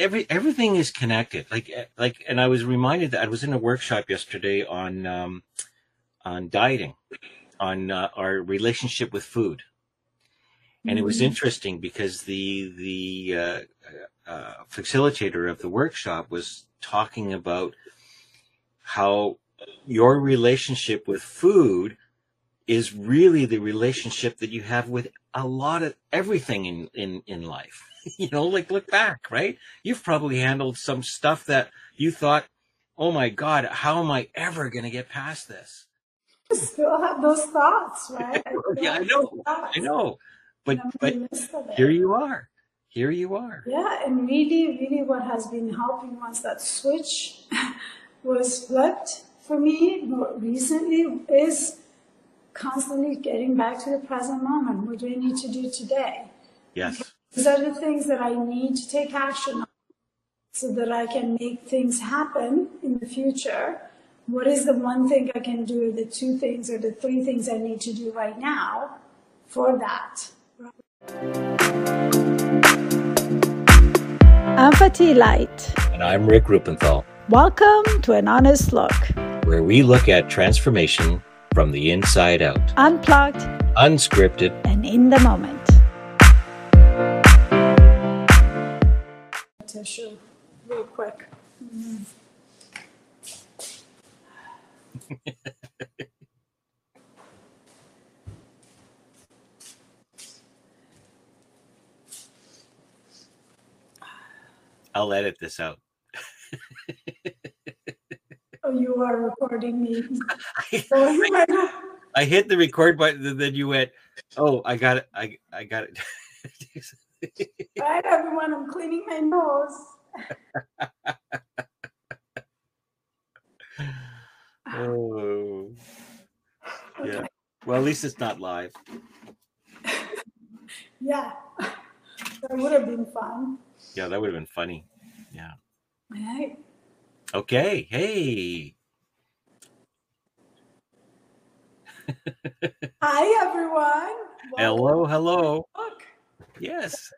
every everything is connected. Like like, and I was reminded that I was in a workshop yesterday on um, on dieting, on uh, our relationship with food, and it was Mm-hmm. interesting because the the uh, uh, facilitator of the workshop was talking about how your relationship with food is really the relationship that you have with a lot of everything in in in life you know like look back right? You've probably handled some stuff that you thought oh my god how am i ever going to get past this? Still have those thoughts, right? I yeah i know. i know. But but in the midst of here you are. Here you are. Yeah, and really, really what has been helping once that switch was flipped for me. More recently is constantly getting back to the present moment. What do I need to do today? yes These are the things that I need to take action on so that I can make things happen in the future. What is the one thing I can do, the two things or the three things I need to do right now for that? I'm Fatí Light. and i'm rick Ruppenthal Welcome to an honest look, where we look at transformation from the inside out unplugged unscripted and in the moment. Real quick. i'll edit this out Oh, you are recording me. Now. I hit the record button, and then you went, "Oh, I got it! I I got it." Right, everyone, I'm cleaning my nose. oh, yeah. Well, at least it's not live. Yeah, that would have been fun. Yeah, that would have been funny. Yeah. Right. Okay. Hey. Hi, everyone. Hello. Hello. Look, Yes.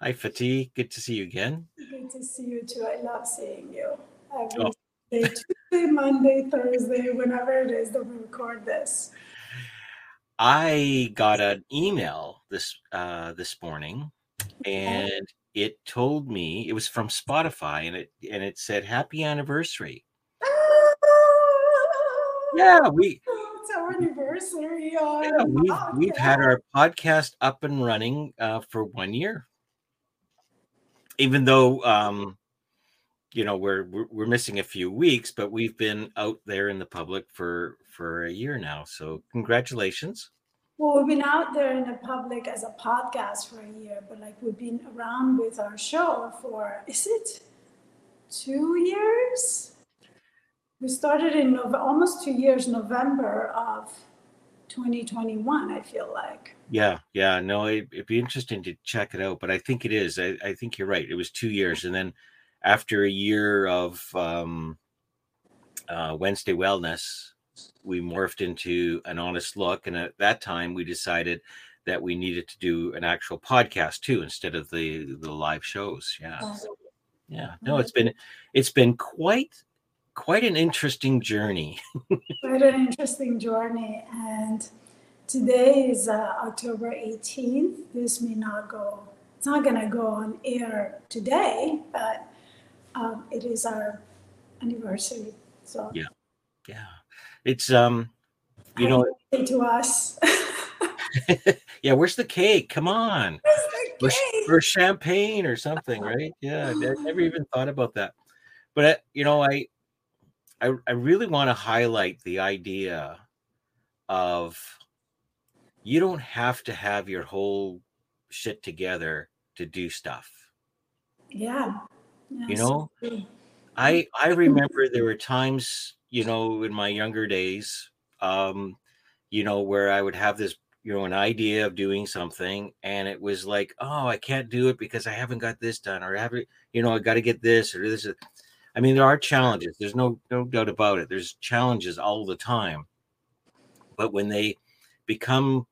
Hi, Fatí. Good to see you again. good to see you too. I love seeing you every Oh. day, Tuesday, Monday, Thursday, whenever it is that we record this. I got an email this uh, this morning, and it told me it was from Spotify, and it and it said "Happy Anniversary." Yeah, we It's our anniversary. On yeah, we've we've had our podcast up and running uh, for one year, even though um, you know we're, we're we're missing a few weeks, but we've been out there in the public for for a year now. So congratulations. Well, we've been out there in the public as a podcast for a year, but like we've been around with our show for, is it two years? We started in Nov- almost two years, November of 2021, I feel like. Yeah, yeah, no, it, it'd be interesting to check it out, but I think it is. I, I think you're right. It was two years, and then after a year of um, uh, Wednesday Wellness, we morphed into an honest look, and at that time, we decided that we needed to do an actual podcast too, instead of the the live shows. Yeah, yeah. No, it's been it's been quite quite an interesting journey. Quite an interesting journey. And today is uh, October 18th. This may not go, it's not going to go on air today, but um, it is our anniversary. So, Yeah. Yeah, it's um, you know, to us. yeah. Where's the cake? Come on. Or, or champagne or something, right? Yeah, I never even thought about that. But uh, you know, I I, I really want to highlight the idea of you don't have to have your whole shit together to do stuff. Yeah. You know, so. I I remember there were times, you know, in my younger days, um, you know, where I would have this, you know, an idea of doing something, and it was like, oh, I can't do it because I haven't got this done, or I haven't, you know, I got to get this or this. I mean, there are challenges. There's no no doubt about it. There's challenges all the time, but when they become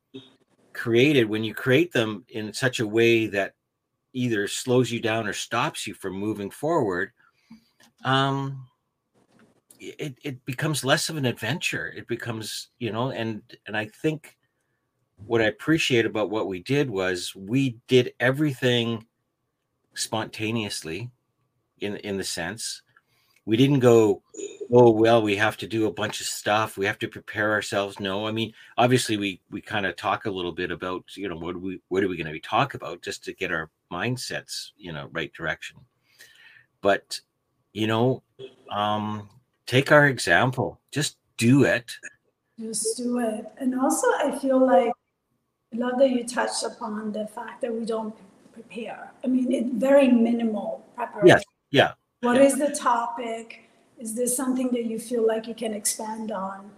created, when you create them in such a way that either slows you down or stops you from moving forward um it, it becomes less of an adventure it becomes you know and and i think what i appreciate about what we did was we did everything spontaneously in in the sense we didn't go oh well we have to do a bunch of stuff. We have to prepare ourselves. No i mean obviously we we kind of talk a little bit about you know what are we what are we going to be talk about just to get our mindsets you know right direction. But you know um take our example. Just do it. Just do it. And also i feel like i love that you touched upon the fact that we don't prepare. I mean it's very minimal preparation. Yes. Yeah What Yeah. is the topic? Is this something that you feel like you can expand on?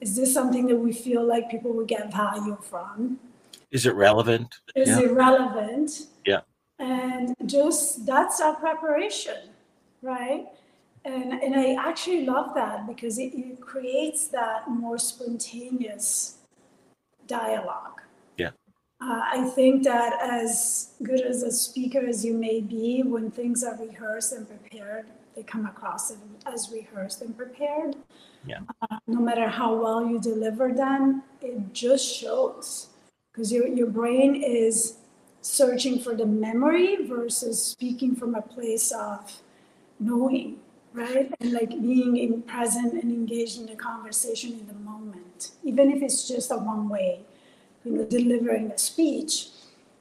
Is this something that we feel like people would get value from? is it relevant Is Yeah. it relevant? Yeah. And just that's our preparation, right? And and I actually love that because it, it creates that more spontaneous dialogue. Uh, I think that as good as a speaker as you may be, when things are rehearsed and prepared, they come across as rehearsed and prepared. Yeah. Uh, no matter how well you deliver them, it just shows because your, your brain is searching for the memory versus speaking from a place of knowing, right? And like being in present and engaged in the conversation in the moment, even if it's just a one way, you know, delivering a speech.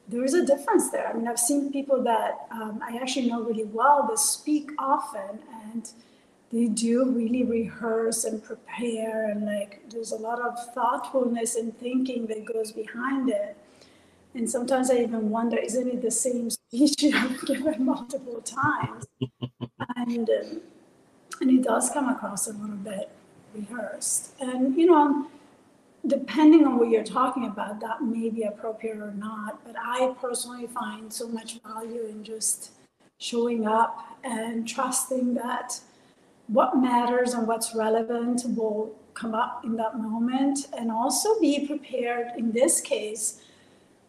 There is a difference there. I mean, I've seen people that um, I actually know really well that speak often and they do really rehearse and prepare and like there's a lot of thoughtfulness and thinking that goes behind it and sometimes i even wonder isn't it the same speech you have given multiple times and um, and it does come across a little bit rehearsed and you know depending on what you're talking about that may be appropriate or not but i personally find so much value in just showing up and trusting that what matters and what's relevant will come up in that moment and also be prepared in this case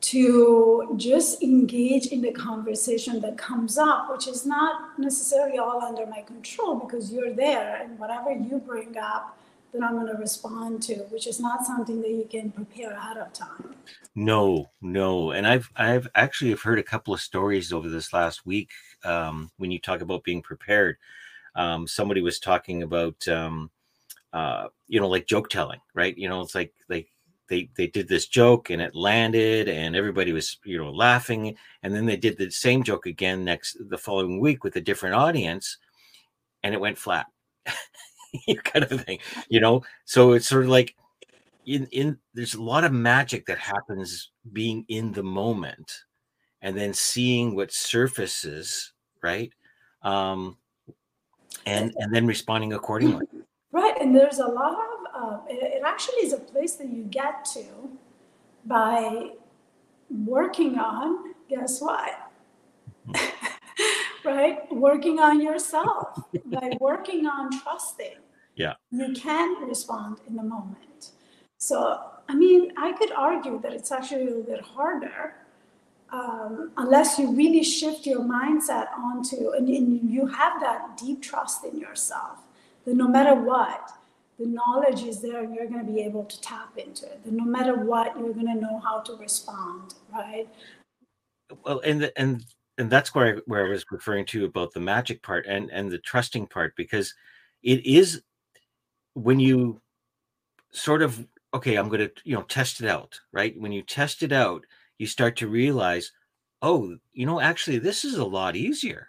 to just engage in the conversation that comes up which is not necessarily all under my control because you're there and whatever you bring up then i'm going to respond to which is not something that you can prepare ahead of time No, no, and I've I've actually have heard a couple of stories over this last week. Um, when you talk about being prepared, um, somebody was talking about um, uh, you know like joke telling, right? You know, it's like like they they did this joke and it landed and everybody was you know laughing, and then they did the same joke again next the following week with a different audience, and it went flat, kind of thing, you know. So it's sort of like in in there's a lot of magic that happens being in the moment and then seeing what surfaces right um and and then responding accordingly Right, and there's a lot of, uh, it, it actually is a place that you get to by working on, guess what? right? Working on yourself, by working on trusting. Yeah. You can respond in the moment. So, I mean, I could argue that it's actually a little bit harder um, unless you really shift your mindset onto, and, and you have that deep trust in yourself that no matter what, the knowledge is there and you're going to be able to tap into it. That no matter what, you're going to know how to respond, right? well and the, and and that's where I, where I was referring to about the magic part and and the trusting part because it is when you sort of okay i'm going to you know test it out right? When you test it out you start to realize oh you know actually this is a lot easier.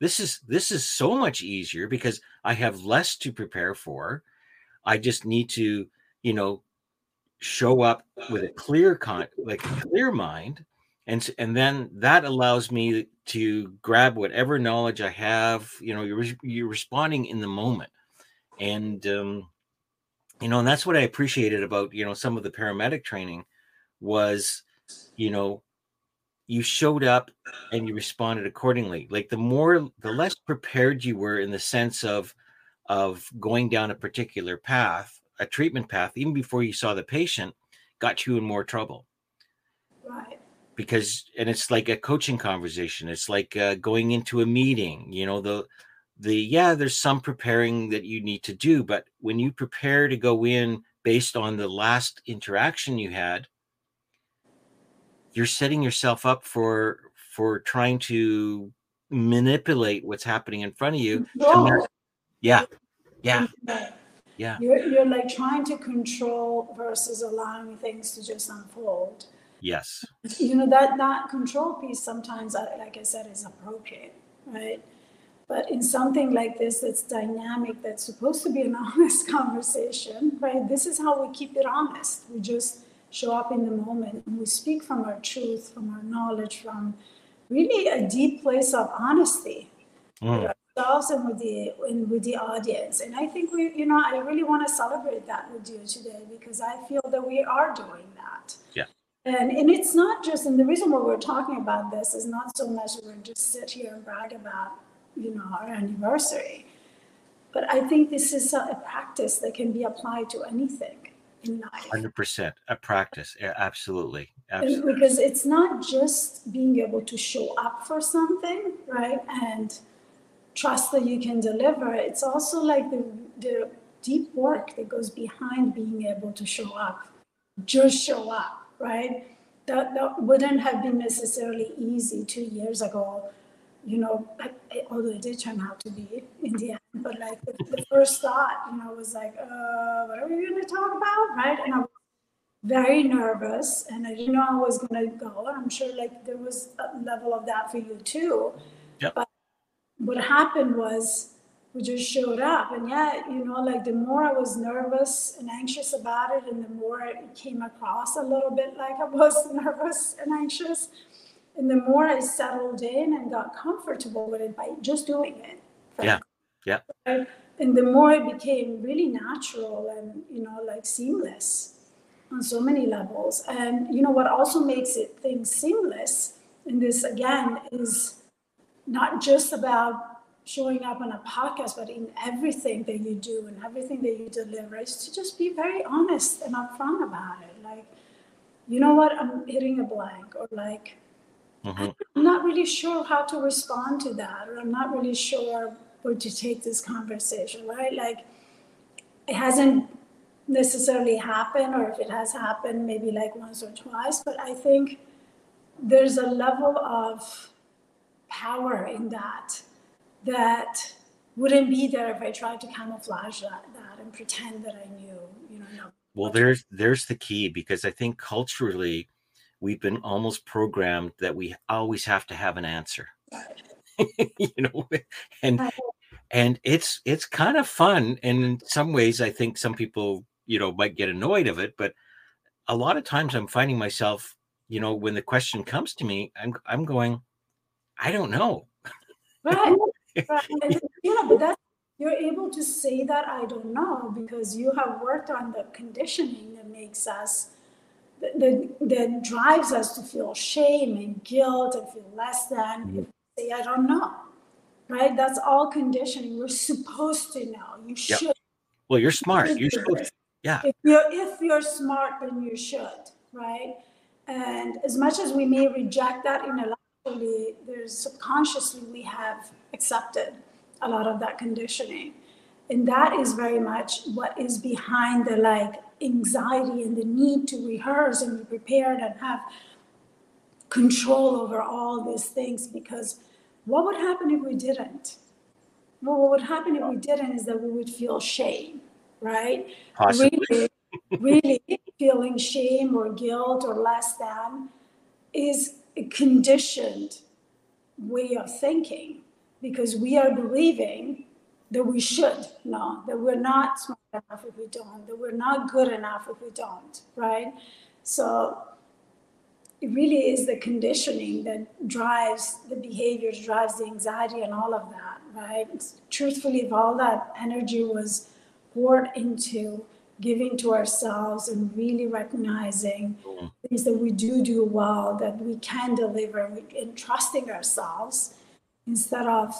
This is this is so much easier because i have less to prepare for. I just need to you know show up with a clear con like a clear mind. And and then that allows me to grab whatever knowledge i have you know you're, you're responding in the moment and um you know and that's what i appreciated about you know some of the paramedic training was you know you showed up and you responded accordingly. Like the more the less prepared you were in the sense of of going down a particular path a treatment path even before you saw the patient got you in more trouble. Right. because and it's like a coaching conversation. It's like uh, going into a meeting you know the the yeah there's some preparing that you need to do but when you prepare to go in based on the last interaction you had you're setting yourself up for for trying to manipulate what's happening in front of you Control. yeah yeah yeah You're, you're like trying to control versus allowing things to just unfold. yes You know, that, that control piece sometimes, like I said, is appropriate, right? But in something like this that's dynamic, that's supposed to be an honest conversation, right? This is how we keep it honest. We just show up in the moment and we speak from our truth, from our knowledge, from really a deep place of honesty Mm. with ourselves and with the and with the audience. And I think we, you know, I really want to celebrate that with you today because I feel that we are doing that. Yeah. And and it's not just, and the reason why we're talking about this is not so much we're just sit here and brag about, you know, our anniversary. But I think this is a, a practice that can be applied to anything in life. 100% a practice absolutely absolutely because it's not just being able to show up for something, right? And trust that you can deliver. It's also like the, the deep work that goes behind being able to show up. Just show up, right? That, that wouldn't have been necessarily easy two years ago, you know, although it did turn out to be in the end. But like the, the first thought, you know, was like, uh, what are we going to talk about, right? And I was very nervous and I didn't know how I was going to go. And I'm sure like there was a level of that for you too. Yep. But what happened was we just showed up. And yeah, you know, like the more I was nervous and anxious about it, and the more it came across a little bit like I was nervous and anxious. And the more I settled in and got comfortable with it by just doing it. Yeah. Yeah. Right? And the more it became really natural and, you know, like seamless on so many levels. And you know what also makes it things seamless, and this again is not just about showing up on a podcast, but in everything that you do and everything that you deliver, is to just be very honest and upfront about it. Like, you know what, I'm hitting a blank, or like, Mhm. I'm not really sure how to respond to that, or I'm not really sure where to take this conversation, right? Like, it hasn't necessarily happened, or if it has happened, maybe like once or twice, but I think there's a level of power in that that wouldn't be there if I tried to camouflage that, that and pretend that I knew, you know. No. Well, there's there's the key because I think culturally we've been almost programmed that we always have to have an answer. you know, and and it's it's kind of fun and in some ways I think some people, you know, might get annoyed of it, but a lot of times I'm finding myself, you know, when the question comes to me, I'm I'm going I don't know. Right. right. You know, but that's you're able to say that I don't know because you have worked on the conditioning that makes us that, that, drives us to feel shame and guilt and feel less than mm-hmm. say I don't know. Right? That's all conditioning. We're supposed to know. You Yep. should. Well, you're smart. You're supposed to, yeah. If you're if you're smart, then you should, right? And as much as we may reject that intellectually, there's subconsciously we have accepted a lot of that conditioning. And that is very much what is behind the like anxiety and the need to rehearse and be prepared and have control over all these things because what would happen if we didn't? Well, what would happen if we didn't is that we would feel shame, right? Possibly. Really, really feeling shame or guilt or less than is a conditioned way of thinking because we are believing that we should know, that we're not smart enough if we don't, that we're not good enough if we don't, right? So it really is the conditioning that drives the behaviors, drives the anxiety, and all of that, right? Truthfully, if all that energy was poured into giving to ourselves and really recognizing Mm. things that we do do well, that we can deliver, and and trusting ourselves instead of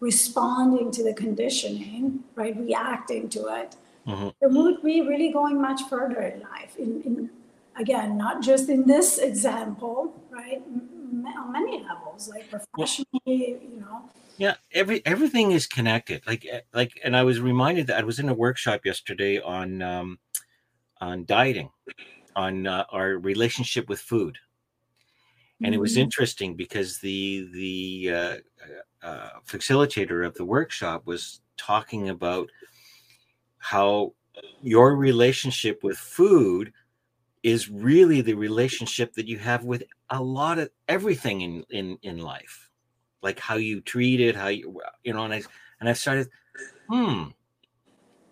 responding to the conditioning, right? Reacting to it, Mhm. then we would be really going much further in life in, in again, not just in this example, right? M- on many levels, like professionally, you know. Yeah, every everything is connected. Like eh, like, and I was reminded that I was in a workshop yesterday on um, on dieting, on uh, our relationship with food, and it was Mhm. interesting because the the uh, uh, facilitator of the workshop was talking about how your relationship with food is really the relationship that you have with a lot of everything in in in life. Like how you treat it how you you know and i and i started hmm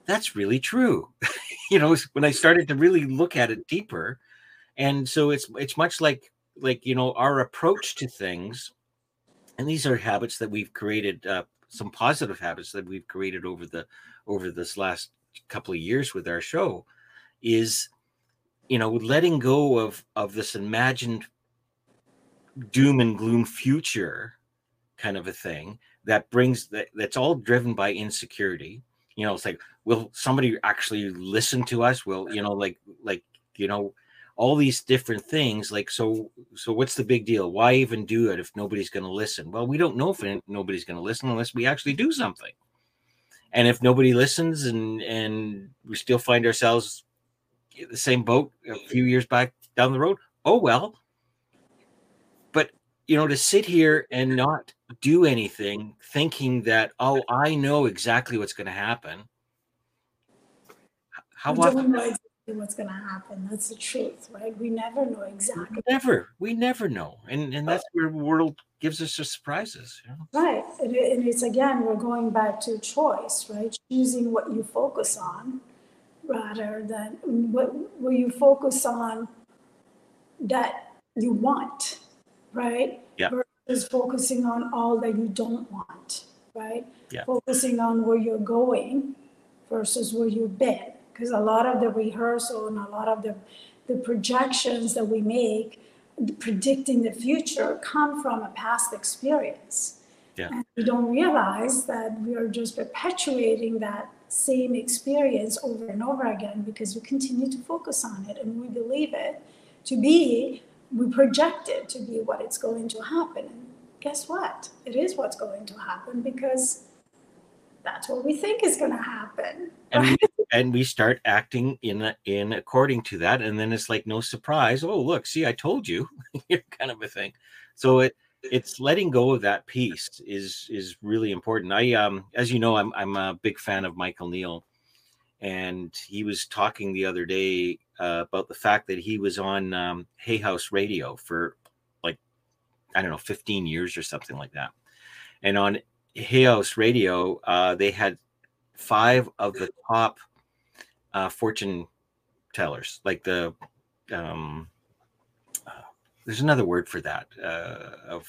that's really true. You know when i started to really look at it deeper and so it's it's much like like you know our approach to things and these are habits that we've created uh, some positive habits that we've created over the over this last couple of years with our show is you know letting go of of this imagined doom and gloom future kind of a thing that brings that that's all driven by insecurity. You know it's like will somebody actually listen to us? Will you know like like you know all these different things like so so what's the big deal? Why even do it if nobody's going to listen? Well we don't know if nobody's going to listen unless we actually do something and if nobody listens and and we still find ourselves in the same boat a few years back down the road oh well. But you know to sit here and not do anything thinking that oh i know exactly what's going to happen how often don't know exactly what's going to happen. That's the truth, right? We never know exactly. never we never know and and that's where the world gives us the surprises you know? Right. And, it- and it's again, we're going back to choice, right? Choosing what you focus on rather than what, what you focus on that you want, right? Yeah. Versus focusing on all that you don't want, right? Yeah. Focusing on where you're going versus where you've been. Because a lot of the rehearsal and a lot of the, the projections that we make predicting the future come from a past experience. Yeah. And we don't realize that we are just perpetuating that same experience over and over again because we continue to focus on it and we believe it to be, we project it to be what it's going to happen. And guess what? It is what's going to happen because that's what we think is going to happen. and we, and we start acting in in according to that and then it's like no surprise oh look see i told you kind of a thing. So it it's letting go of that piece is is really important. I um as you know i'm i'm a big fan of michael Neill and he was talking the other day uh, about the fact that he was on um, hay house radio for like i don't know 15 years or something like that. And on house radio uh, they had five of the top uh, fortune tellers, like the um, uh, there's another word for that. Uh, of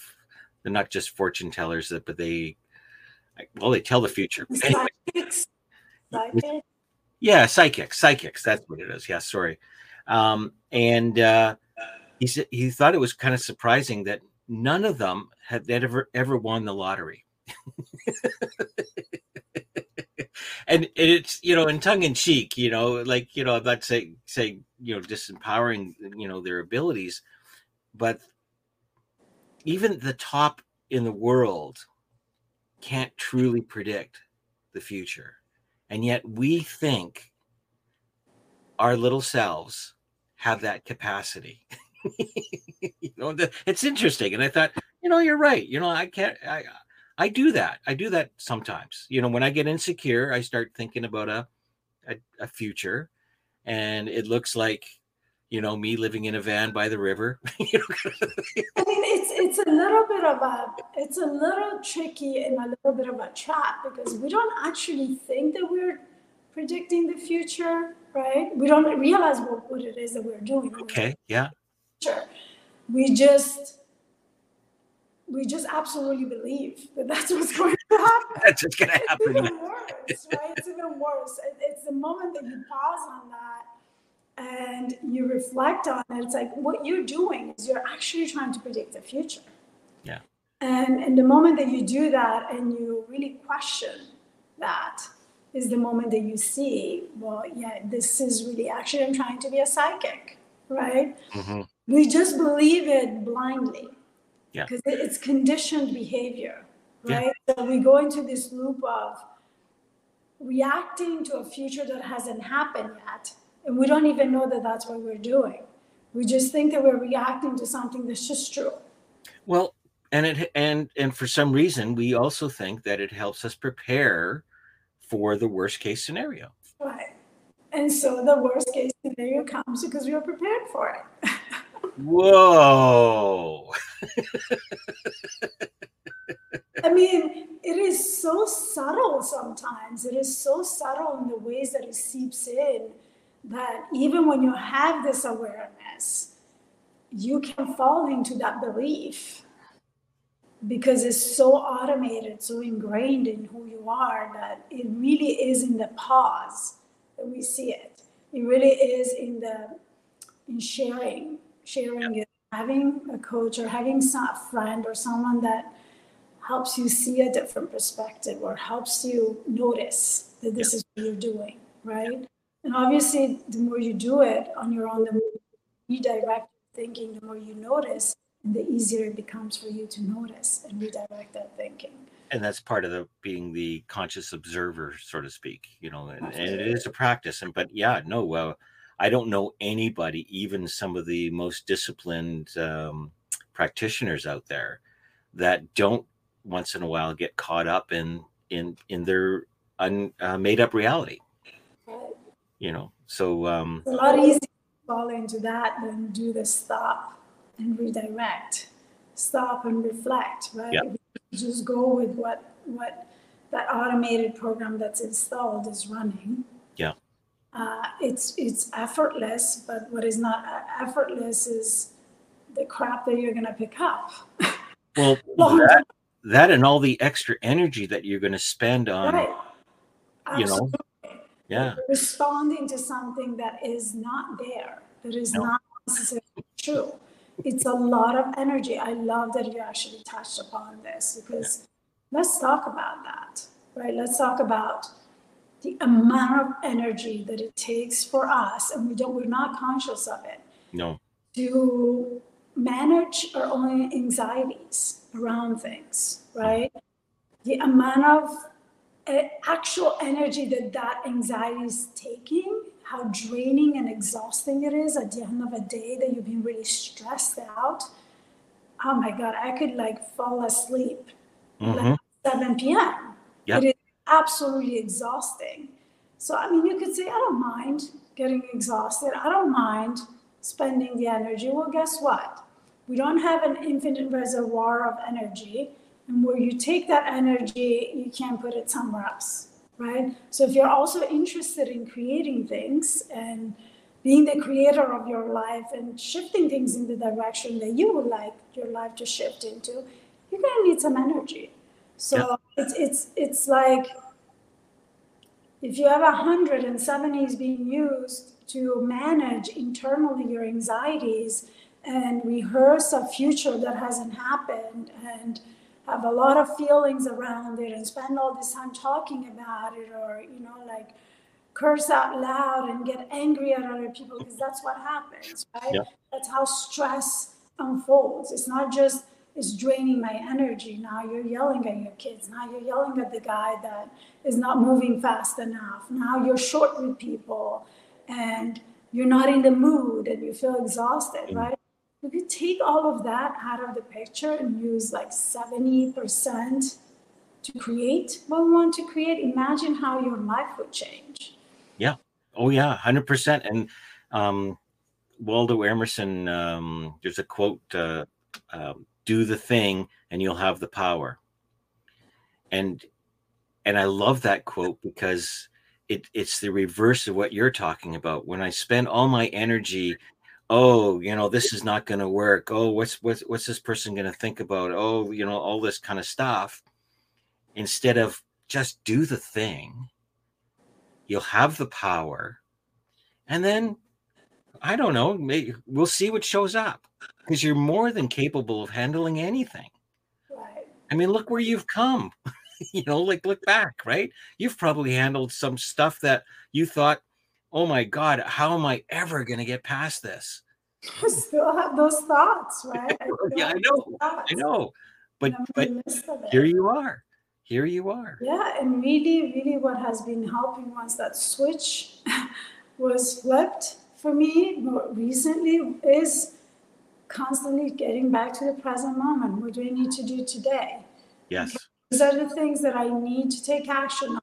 they're not just fortune tellers, uh, but they well they tell the future. Anyway, Psychics, psychics, yeah, psychics, psychics. That's what it is. Yeah, sorry. Um, and uh, he said he thought it was kind of surprising that none of them had ever ever won the lottery. and it's you know in tongue in cheek, you know, like you know, I'm not saying saying you know disempowering you know their abilities, but even the top in the world can't truly predict the future. And yet we think our little selves have that capacity. You know it's interesting. And i thought you know you're right. You know i can't i i do that i do that sometimes you know when i get insecure i start thinking about a a, a future and it looks like you know me living in a van by the river you know? I mean, it's it's a little bit of a it's a little tricky and a little bit of a trap because we don't actually think that we're predicting the future, right? We don't realize what, what it is that we're doing. okay yeah Sure. We just we just absolutely believe that that's what's going to happen. that's what's gonna happen. It's even worse, right? It's even worse. It- It's the moment that you pause on that and you reflect on it. It's like what you're doing is you're actually trying to predict the future. Yeah. And and the moment that you do that and you really question that is the moment that you see, well, yeah, this is really actually I'm trying to be a psychic, right? hmm We just believe it blindly. Yeah. Because it's conditioned behavior, Yeah. right? So we go into this loop of reacting to a future that hasn't happened yet. And we don't even know that that's what we're doing. We just think that we're reacting to something that's just true. Well, and it and and for some reason we also think that it helps us prepare for the worst case scenario. Right. And so the worst case scenario comes because we are prepared for it. Whoa. I mean, it is so subtle sometimes. It is so subtle in the ways that it seeps in that even when you have this awareness, you can fall into that belief because it's so automated, so ingrained in who you are that it really is in the pause that we see it. It really is in the in sharing, sharing it, having a coach or having some a friend or someone that helps you see a different perspective or helps you notice that this is what you're doing, right? And obviously, the more you do it on your own, the more you redirect thinking, the more you notice, and the easier it becomes for you to notice and redirect that thinking. and that's part of the being the conscious observer so to speak you know and, and it is a practice and but yeah no well i don't know anybody even some of the most disciplined um, practitioners out there that don't once in a while get caught up in in in their un, uh, made up reality you know so um It's a lot easier to fall into that than do the stop and redirect, stop and reflect, right? Yeah. Just go with what what that automated program that's installed is running. Yeah. Uh, it's it's effortless, but what is not effortless is the crap that you're gonna pick up. well that that and all the extra energy that you're going to spend on right. you know yeah responding to something that is not there, that is No. not necessarily true. It's a lot of energy. I love that you actually touched upon this because let's talk about that, right? Let's talk about the amount of energy that it takes for us, and we don't, we're not conscious of it, no to manage our own anxieties around things, right? The amount of uh, actual energy that that anxiety is taking, how draining and exhausting it is at the end of a day that you've been really stressed out. Oh my God, I could like fall asleep mm-hmm. 7 p.m. Yep. It absolutely exhausting. So, I mean, you could say, I don't mind getting exhausted. I don't mind spending the energy. Well, guess what? We don't have an infinite reservoir of energy. And where you take that energy, you can't put it somewhere else, right? So, if you're also interested in creating things and being the creator of your life and shifting things in the direction that you would like your life to shift into, you're gonna need some energy. So Yeah. It's it's it's like if you have a hundred and seventy is being used to manage internally your anxieties and rehearse a future that hasn't happened and have a lot of feelings around it and spend all this time talking about it or you know like curse out loud and get angry at other people because that's what happens right Yeah. that's how stress unfolds it's not just it's draining my energy now you're yelling at your kids now you're yelling at the guy that is not moving fast enough now you're short with people and you're not in the mood and you feel exhausted Mm. right you could take all of that out of the picture and use like 70% to create what we want to create imagine how your life would change Yeah. Oh yeah, hundred percent. And um, Waldo Emerson, um, there's a quote: uh, um, "Do the thing, and you'll have the power." And and I love that quote because it it's the reverse of what you're talking about. When I spend all my energy, oh, you know, this is not going to work. Oh, what's what's what's this person going to think about? Oh, you know, all this kind of stuff. Instead of just do the thing you'll have the power and then i don't know maybe we'll see what shows up because you're more than capable of handling anything right i mean look where you've come you know like look back right you've probably handled some stuff that you thought oh my god how am i ever going to get past this I still have those thoughts, right? I yeah, I know. I know. But but in the midst of it. here you are. Here you are. Yeah, and really, really what has been helping once that switch was flipped for me more recently is constantly getting back to the present moment. What do I need to do today? Yes. These are the things that I need to take action on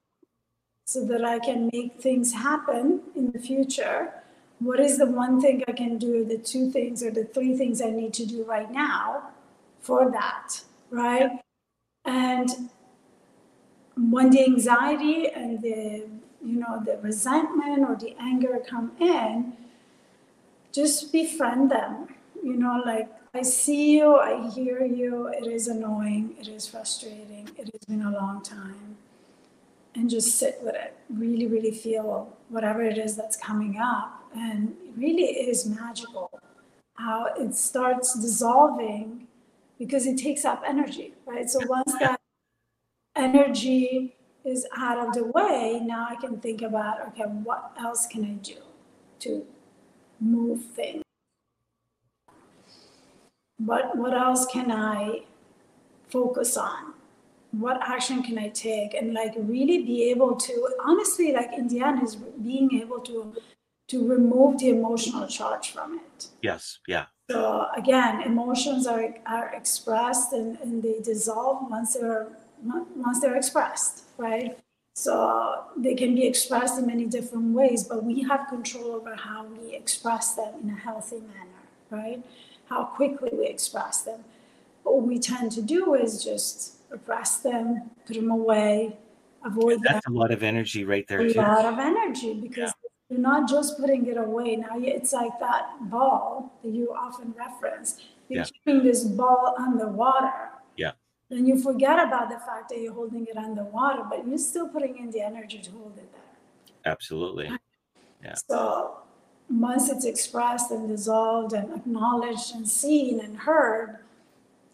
so that I can make things happen in the future. What is the one thing I can do, the two things or the three things I need to do right now for that, right? And when the anxiety and the you know the resentment or the anger come in, just befriend them. You know, like I see you, I hear you, it is annoying, it is frustrating, it has been a long time. And just sit with it. Really, really feel whatever it is that's coming up. And it really is magical how it starts dissolving because it takes up energy, right? So once that energy is out of the way, now I can think about okay, what else can I do to move things? What what else can I focus on? What action can I take? And like really be able to honestly, like in the end, is being able to to remove the emotional charge from it. Yes. Yeah. So again, emotions are, are expressed and, and they dissolve once they're once they're expressed, right? So they can be expressed in many different ways, but we have control over how we express them in a healthy manner, right? How quickly we express them. But what we tend to do is just repress them, put them away, avoid them That's a lot of energy right there a too. lot of energy because you're not just putting it away. Now it's like that ball that you often reference. You're Yeah. keeping this ball underwater. Yeah. And you forget about the fact that you're holding it underwater, but you're still putting in the energy to hold it there. Absolutely. Yeah. So once it's expressed and dissolved and acknowledged and seen and heard,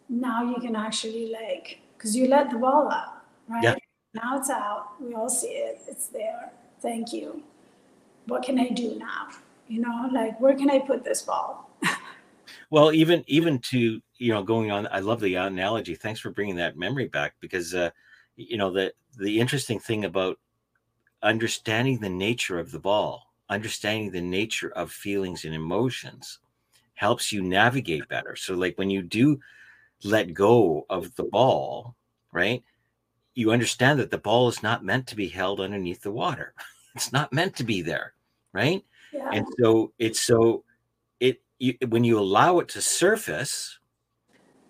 now you can actually like, because you let the ball out, right? Yeah. Now it's out. We all see it. It's there. Thank you. What can I do now? You know, like where can I put this ball? Well, even even to you know going on, I love the analogy. Thanks for bringing that memory back because uh, you know the the interesting thing about understanding the nature of the ball, understanding the nature of feelings and emotions, helps you navigate better. So, like when you do let go of the ball, right? You understand that the ball is not meant to be held underneath the water. It's not meant to be there, right? Yeah. and so it's so it you, when you allow it to surface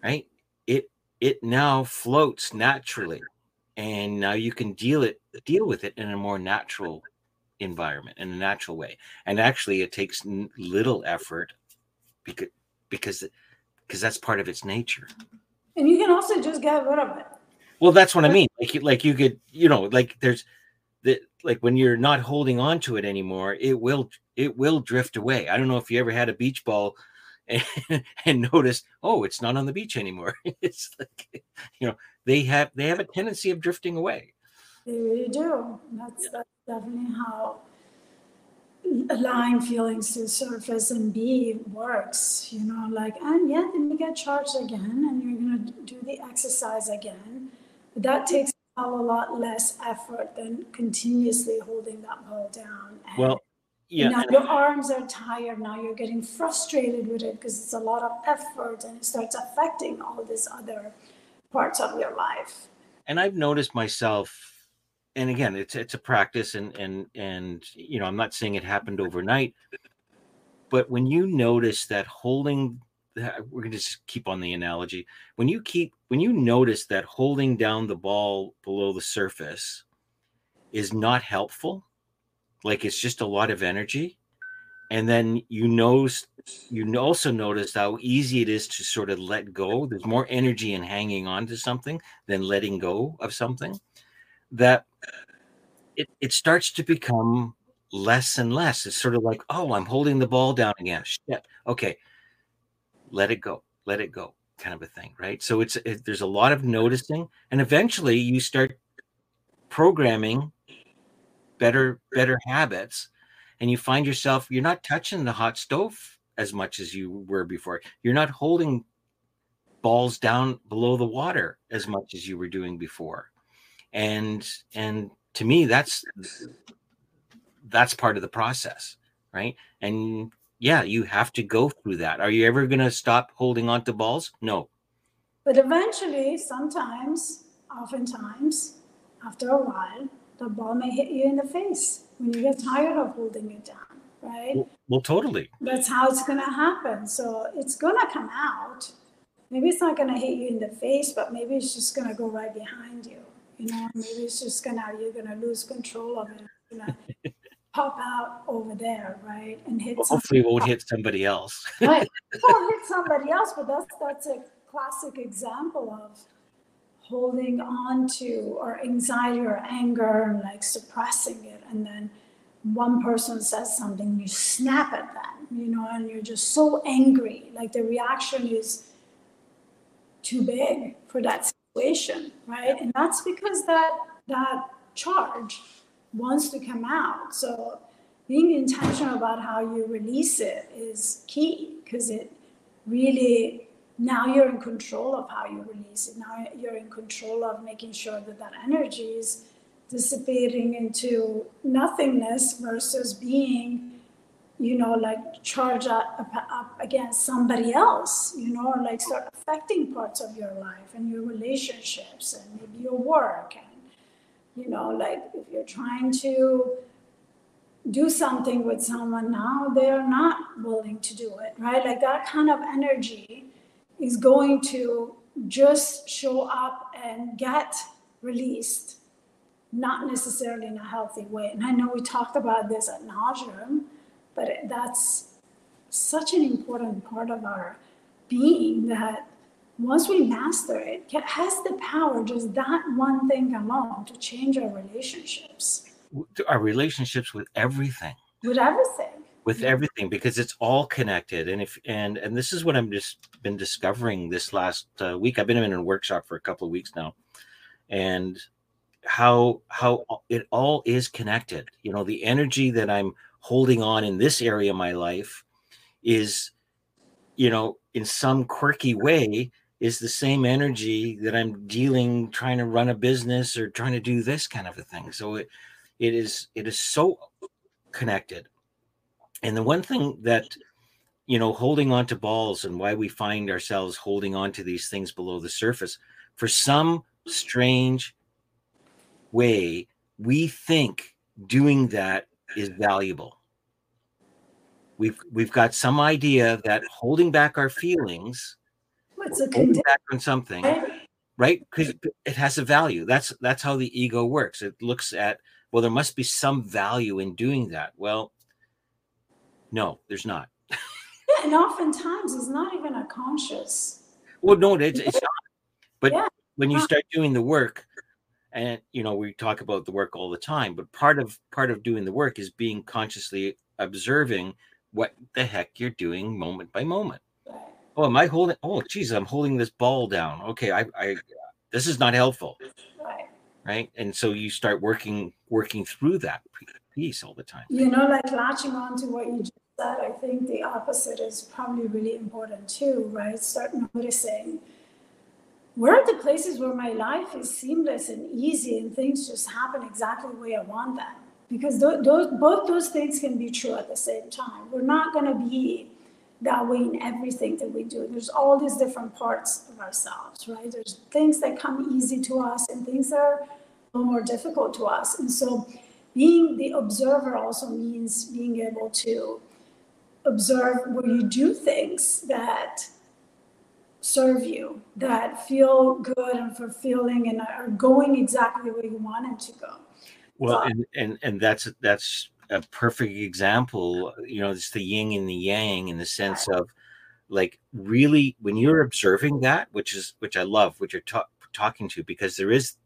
right it it now floats naturally and now you can deal it deal with it in a more natural environment in a natural way. And actually it takes n- little effort because because because that's part of its nature. And you can also just get rid of it. well that's what i mean. Like you- like you could you know like there's the like when you're not holding on to it anymore it will it will drift away. I don't know if you ever had a beach ball and, and noticed oh it's not on the beach anymore. It's like you know they have they have a tendency of drifting away. They really do. That's, that's definitely how allowing feelings to surface and be works, you know, like, and yeah, then you get charged again and you're going to do the exercise again. But that takes a lot less effort than continuously holding that ball down. And well yeah now your arms are tired. Now you're getting frustrated with it because it's a lot of effort and it starts affecting all these other parts of your life. and I've noticed myself, and again, it's it's a practice, and and and you know, I'm not saying it happened overnight, but when you notice that holding, we're gonna just keep on the analogy. When you keep, when you notice that holding down the ball below the surface is not helpful, like it's just a lot of energy, and then you know you also notice how easy it is to sort of let go there's more energy in hanging on to something than letting go of something that it, it starts to become less and less. It's sort of like oh i'm holding the ball down again. Shit. Okay. Let it go. Let it go kind of a thing right? So it's it, there's a lot of noticing and eventually you start programming better better habits and you find yourself you're not touching the hot stove as much as you were before. You're not holding balls down below the water as much as you were doing before. And and to me that's that's part of the process, right? And yeah, you have to go through that. Are you ever going to stop holding on to balls? No. But eventually, sometimes, oftentimes, after a while, the ball may hit you in the face when you get tired of holding it down, right? Well, well totally. That's how it's going to happen. So it's going to come out. Maybe it's not going to hit you in the face, but maybe it's just going to go right behind you. You know, maybe it's just to, you're to lose control of it. you know. pop out over there, right? And hit well, hopefully it won't hit somebody else. right. It won't hit somebody else, but that's, that's a classic example of holding on to or anxiety or anger and like suppressing it and then one person says something you snap at them you know and you're just so angry like the reaction is too big for that situation right? And that's because that that charge wants to come out. So being intentional about how you release it is key because it really now you're in control of how you release it. Now you're in control of making sure that that energy is dissipating into nothingness versus being, you know, like charge up, up against somebody else, you know, or like start affecting parts of your life and your relationships and maybe your work. And, you know, like if you're trying to do something with someone now, they're not willing to do it, right? Like that kind of energy is going to just show up and get released, not necessarily in a healthy way. And I know we talked about this at nauseum, but that's such an important part of our being that once we master it, it has the power, just that one thing alone, to change our relationships. Our relationships with everything. With everything. With everything because it's all connected. And if and and this is what i'm just been discovering this last uh, week. I've been in a workshop for a couple of weeks now. And how how it all is connected. You know the energy that i'm holding on in this area of my life is you know in some quirky way is the same energy that i'm dealing trying to run a business or trying to do this kind of a thing. So it it is it is so connected. And the one thing that you know holding on to balls and why we find ourselves holding on to these things below the surface for some strange way we think doing that is valuable we've we've got some idea that holding back our feelings What's a holding back on something right because it has a value that's that's how the ego works it looks at well there must be some value in doing that well no, there's not. yeah, and oftentimes it's not even a conscious. Well, no, it's, it's not. But yeah. when you start doing the work, and you know we talk about the work all the time, but part of part of doing the work is being consciously observing what the heck you're doing moment by moment. Oh, am I holding? Oh, geez, I'm holding this ball down. Okay, I, I, this is not helpful. Right. And so you start working working through that piece all the time. You know, like latching on to what you just said, I think the opposite is probably really important too, right? Start noticing where are the places where my life is seamless and easy and things just happen exactly the way I want them. Because those, those both those things can be true at the same time. We're not going to be that way in everything that we do. There's all these different parts of ourselves, right? There's things that come easy to us and things that are a little more difficult to us. And so being the observer also means being able to observe where you do things that serve you, that feel good and fulfilling and are going exactly where you want them to go. Well, um, and, and and that's that's a perfect example. You know, it's the yin and the yang in the sense of like really when you're observing that, which is which I love, which you're ta- talking to, because there is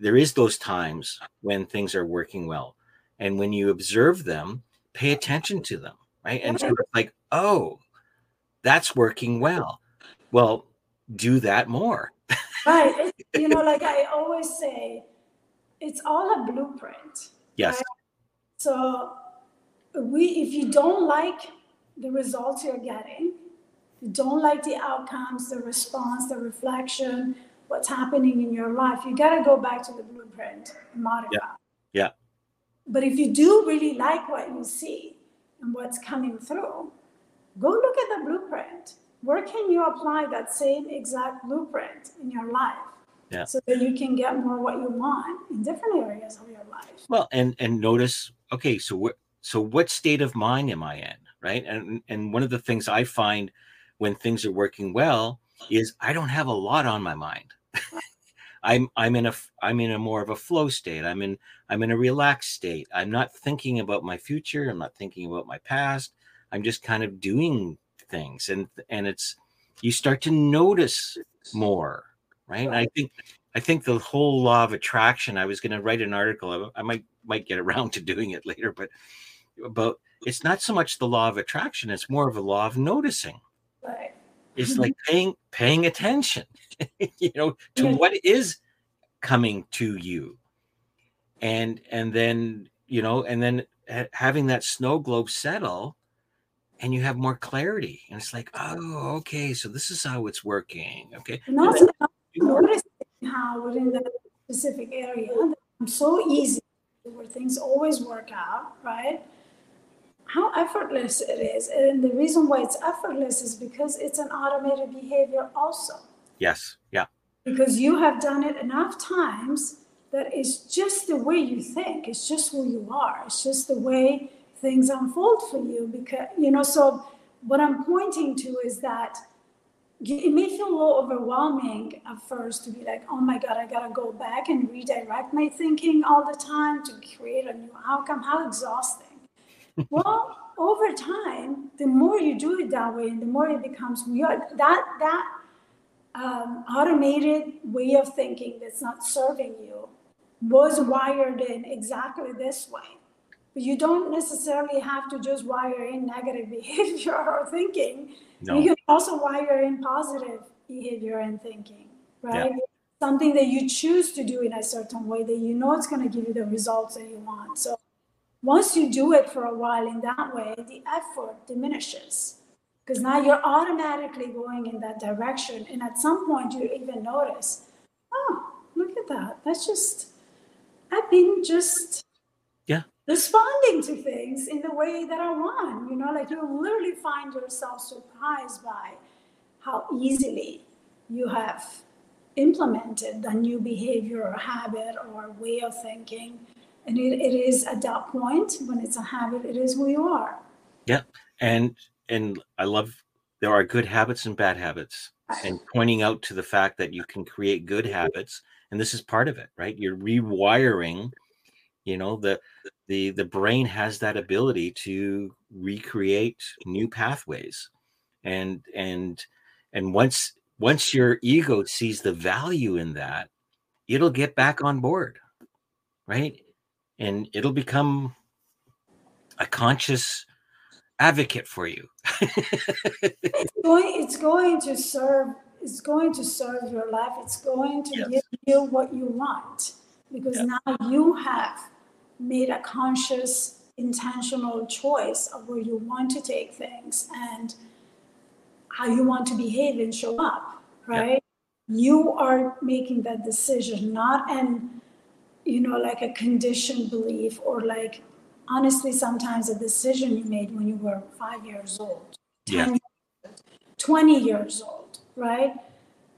there is those times when things are working well and when you observe them pay attention to them right and so it's like oh that's working well well do that more right you know like i always say it's all a blueprint yes right? so we if you don't like the results you're getting, you don't like the outcomes, the response, the reflection, what's happening in your life, you got to go back to the blueprint and modify. Yeah. yeah. But if you do really like what you see and what's coming through, go look at the blueprint. Where can you apply that same exact blueprint in your life? Yeah. So that you can get more what you want in different areas of your life. Well, and and notice, okay, so what so what state of mind am I in? Right. And and one of the things I find when things are working well is I don't have a lot on my mind. I'm I'm in a I'm in a more of a flow state. I'm in I'm in a relaxed state. I'm not thinking about my future. I'm not thinking about my past. I'm just kind of doing things, and and it's you start to notice more, right? And I think I think the whole law of attraction. I was going to write an article. I, I might might get around to doing it later, but about it's not so much the law of attraction. It's more of a law of noticing. Right. It's Mm-hmm. like paying paying attention, you know, to what is coming to you, and and then you know, and then ha- having that snow globe settle, and you have more clarity, and it's like, oh, okay, so this is how it's working. Okay, And also noticing how within that specific area, I'm so easy where things always work out, right? How effortless it is. And the reason why it's effortless is because it's an automated behavior also. yes, yeah, Because you have done it enough times that it's just the way you think, it's just who you are, it's just the way things unfold for you. Because, you know, so what I'm pointing to is that it may feel a little overwhelming at first to be like, oh my God, I gotta go back and redirect my thinking all the time to create a new outcome. How exhausting. well, over time, the more you do it that way and the more it becomes weird, that that um, automated way of thinking that's not serving you was wired in exactly this way. But you don't necessarily have to just wire in negative behavior or thinking. no, You can also wire in positive behavior and thinking, right? Something that you choose to do in a certain way that you know it's going to give you the results that you want. So once you do it for a while in that way, the effort diminishes because now you're automatically going in that direction. And at some point, you even notice, oh, look at that. That's just, I've been just Yeah. Responding to things in the way that I want. You know, like you literally find yourself surprised by how easily you have implemented a new behavior or habit or way of thinking. And it, it is at that point when it's a habit, it is who you are. Yeah. And and I love there are good habits and bad habits, and pointing out to the fact that you can create good habits, and this is part of it, right? You're rewiring. You know the the the brain has that ability to recreate new pathways, and and and once once your ego sees the value in that, it'll get back on board, right? And it'll become a conscious advocate for you. it's going it's going to serve it's going to serve your life it's going to Yes. give you what you want because Yeah. now you have made a conscious intentional choice of where you want to take things and how you want to behave and show up Yeah. right you are making that decision not an you know like a conditioned belief or like honestly sometimes a decision you made when you were five years old Yeah. 10 20 years old, right?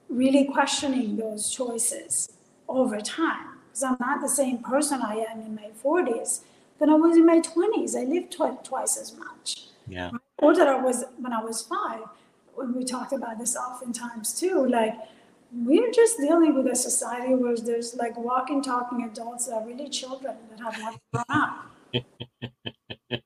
Really questioning those choices over time. Because I'm not the same person I am in my 40s than I was in my 20s. I lived twi- twice as much. Yeah. Or that I was when I was five. When we talked about this oftentimes too, like we're just dealing with a society where there's like walking, talking adults that are really children that have not grown up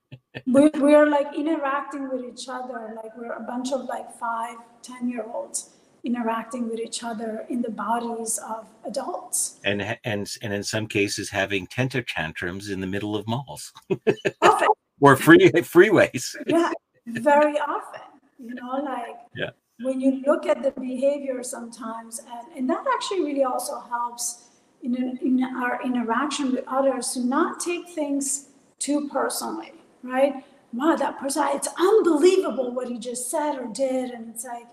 we, we're like interacting with each other like we're a bunch of like five ten year olds interacting with each other in the bodies of adults and and and in some cases having temper tantrums in the middle of malls often or free freeways. yeah very often you know like Yeah. when you look at the behavior sometimes and, and that actually really also helps in, in our interaction with others to not take things too personally right wow, that person, it's unbelievable what he just said or did. And it's like,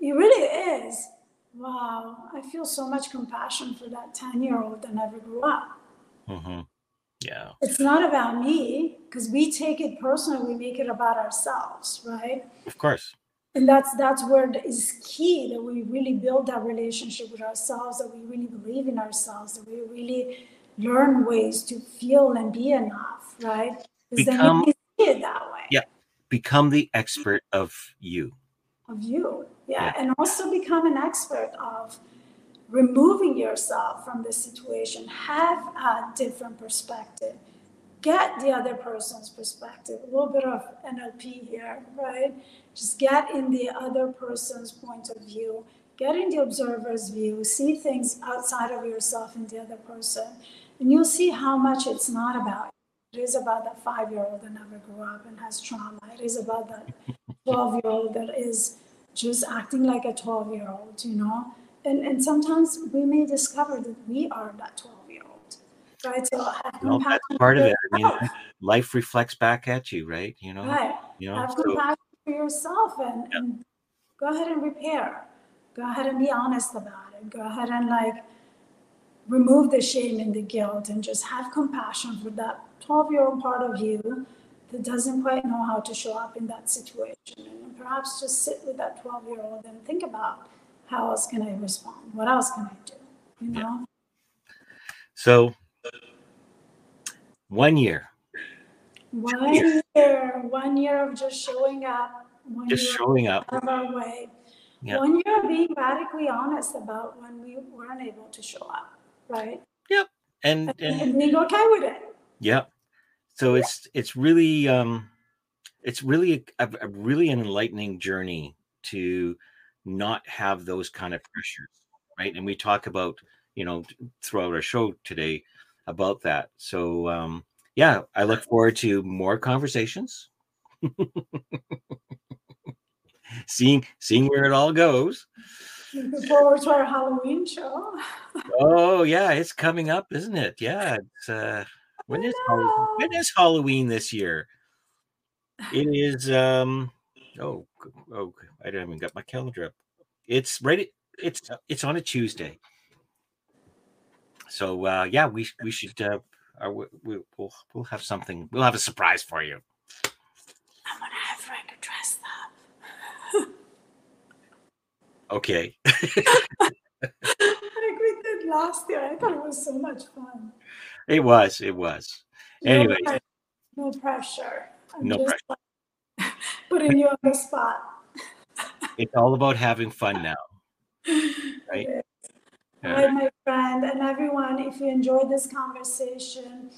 it really is. Wow, I feel so much compassion for that 10 year old that never grew up. Mm-hmm. Yeah. It's not about me because we take it personally, we make it about ourselves, right? Of course. And that's that's where it is key that we really build that relationship with ourselves, that we really believe in ourselves, that we really learn ways to feel and be enough, right? Because Become- then you see it that way. Yeah. Become the expert of you. of you yeah. Yeah. and also become an expert of removing yourself from the situation. Have a different perspective. Get the other person's perspective. A little bit of nlp here right? Just get in the other person's point of view. Get in the observer's view. See things outside of yourself in the other person. And you'll see how much it's not about you. it is about that five year old that never grew up and has trauma. It is about that 12 year old that is just acting like a 12 year old, you know? And, and sometimes we may discover that we are that 12 year old, right? So have Well, compassion that's part of it. I mean, life reflects back at you, right? You know, right? you know, Have so compassion for yourself and, Yeah. and go ahead and repair. Go ahead and be honest about it. Go ahead and like remove the shame and the guilt and just have compassion for that 12 year old part of you that doesn't quite know how to show up in that situation. And perhaps just sit with that 12 year old and think about how else can I respond? What else can I do? You know? so one year, One year, one year of just showing up, one just year showing up. out of our way. Yeah. One year of being radically honest about when we weren't able to show up, right? And, And, and and being okay with it. yeah, so it's it's really um, it's really a, a really an enlightening journey to not have those kind of pressures, right? And we talk about you know throughout our show today about that. So um, yeah, I look forward to more conversations. seeing seeing where it all goes. Looking forward to our Halloween show. Oh yeah, it's coming up, isn't it? Yeah, it's uh when I is Halloween? when Halloween this year? It is um oh oh I don't even got my calendar up. It's right it's it's on a Tuesday. So uh yeah, we we should uh uh, we, we, we'll we'll have something. We'll have a surprise for you. I'm gonna have Frank dress up. Okay. like we did last year. I thought it was so much fun. It was. It was. No Anyways, no pressure. I'm No just like, putting you on the spot. it's all about having fun now. Right. Yeah. Hi, my friend, and everyone. If you enjoyed this conversation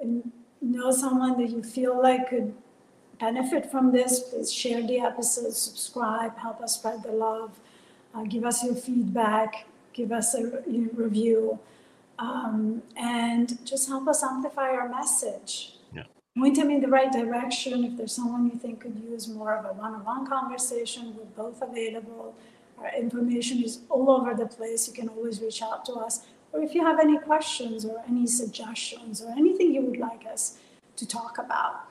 and know someone that you feel like could benefit from this, please share the episode, subscribe, help us spread the love, uh, give us your feedback, give us a re- review, um, and just help us amplify our message. Yeah. Point them in the right direction. If there's someone you think could use more of a one-on-one conversation, we're both available. Our information is all over the place. You can always reach out to us. Or if you have any questions or any suggestions or anything you would like us to talk about,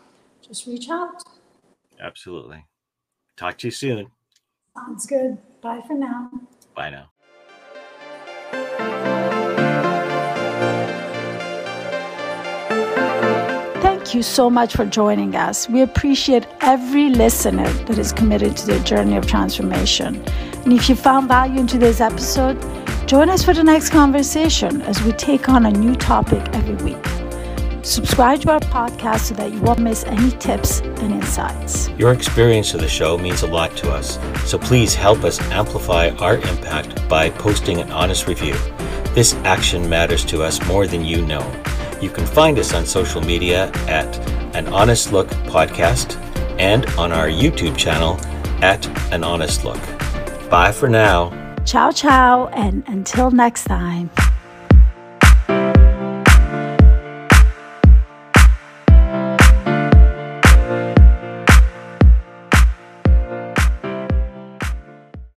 just reach out. Absolutely. Talk to you soon. Sounds good. Bye for now. Bye now. You so much for joining us. We appreciate every listener that is committed to the journey of transformation. And if you found value in today's episode, join us for the next conversation as we take on a new topic every week. Subscribe to our podcast so that you won't miss any tips and insights. Your experience of the show means a lot to us, so please help us amplify our impact by posting an honest review. This action matters to us more than you know. You can find us on social media at An Honest Look Podcast and on our YouTube channel at An Honest Look. Bye for now. Ciao, ciao, and until next time.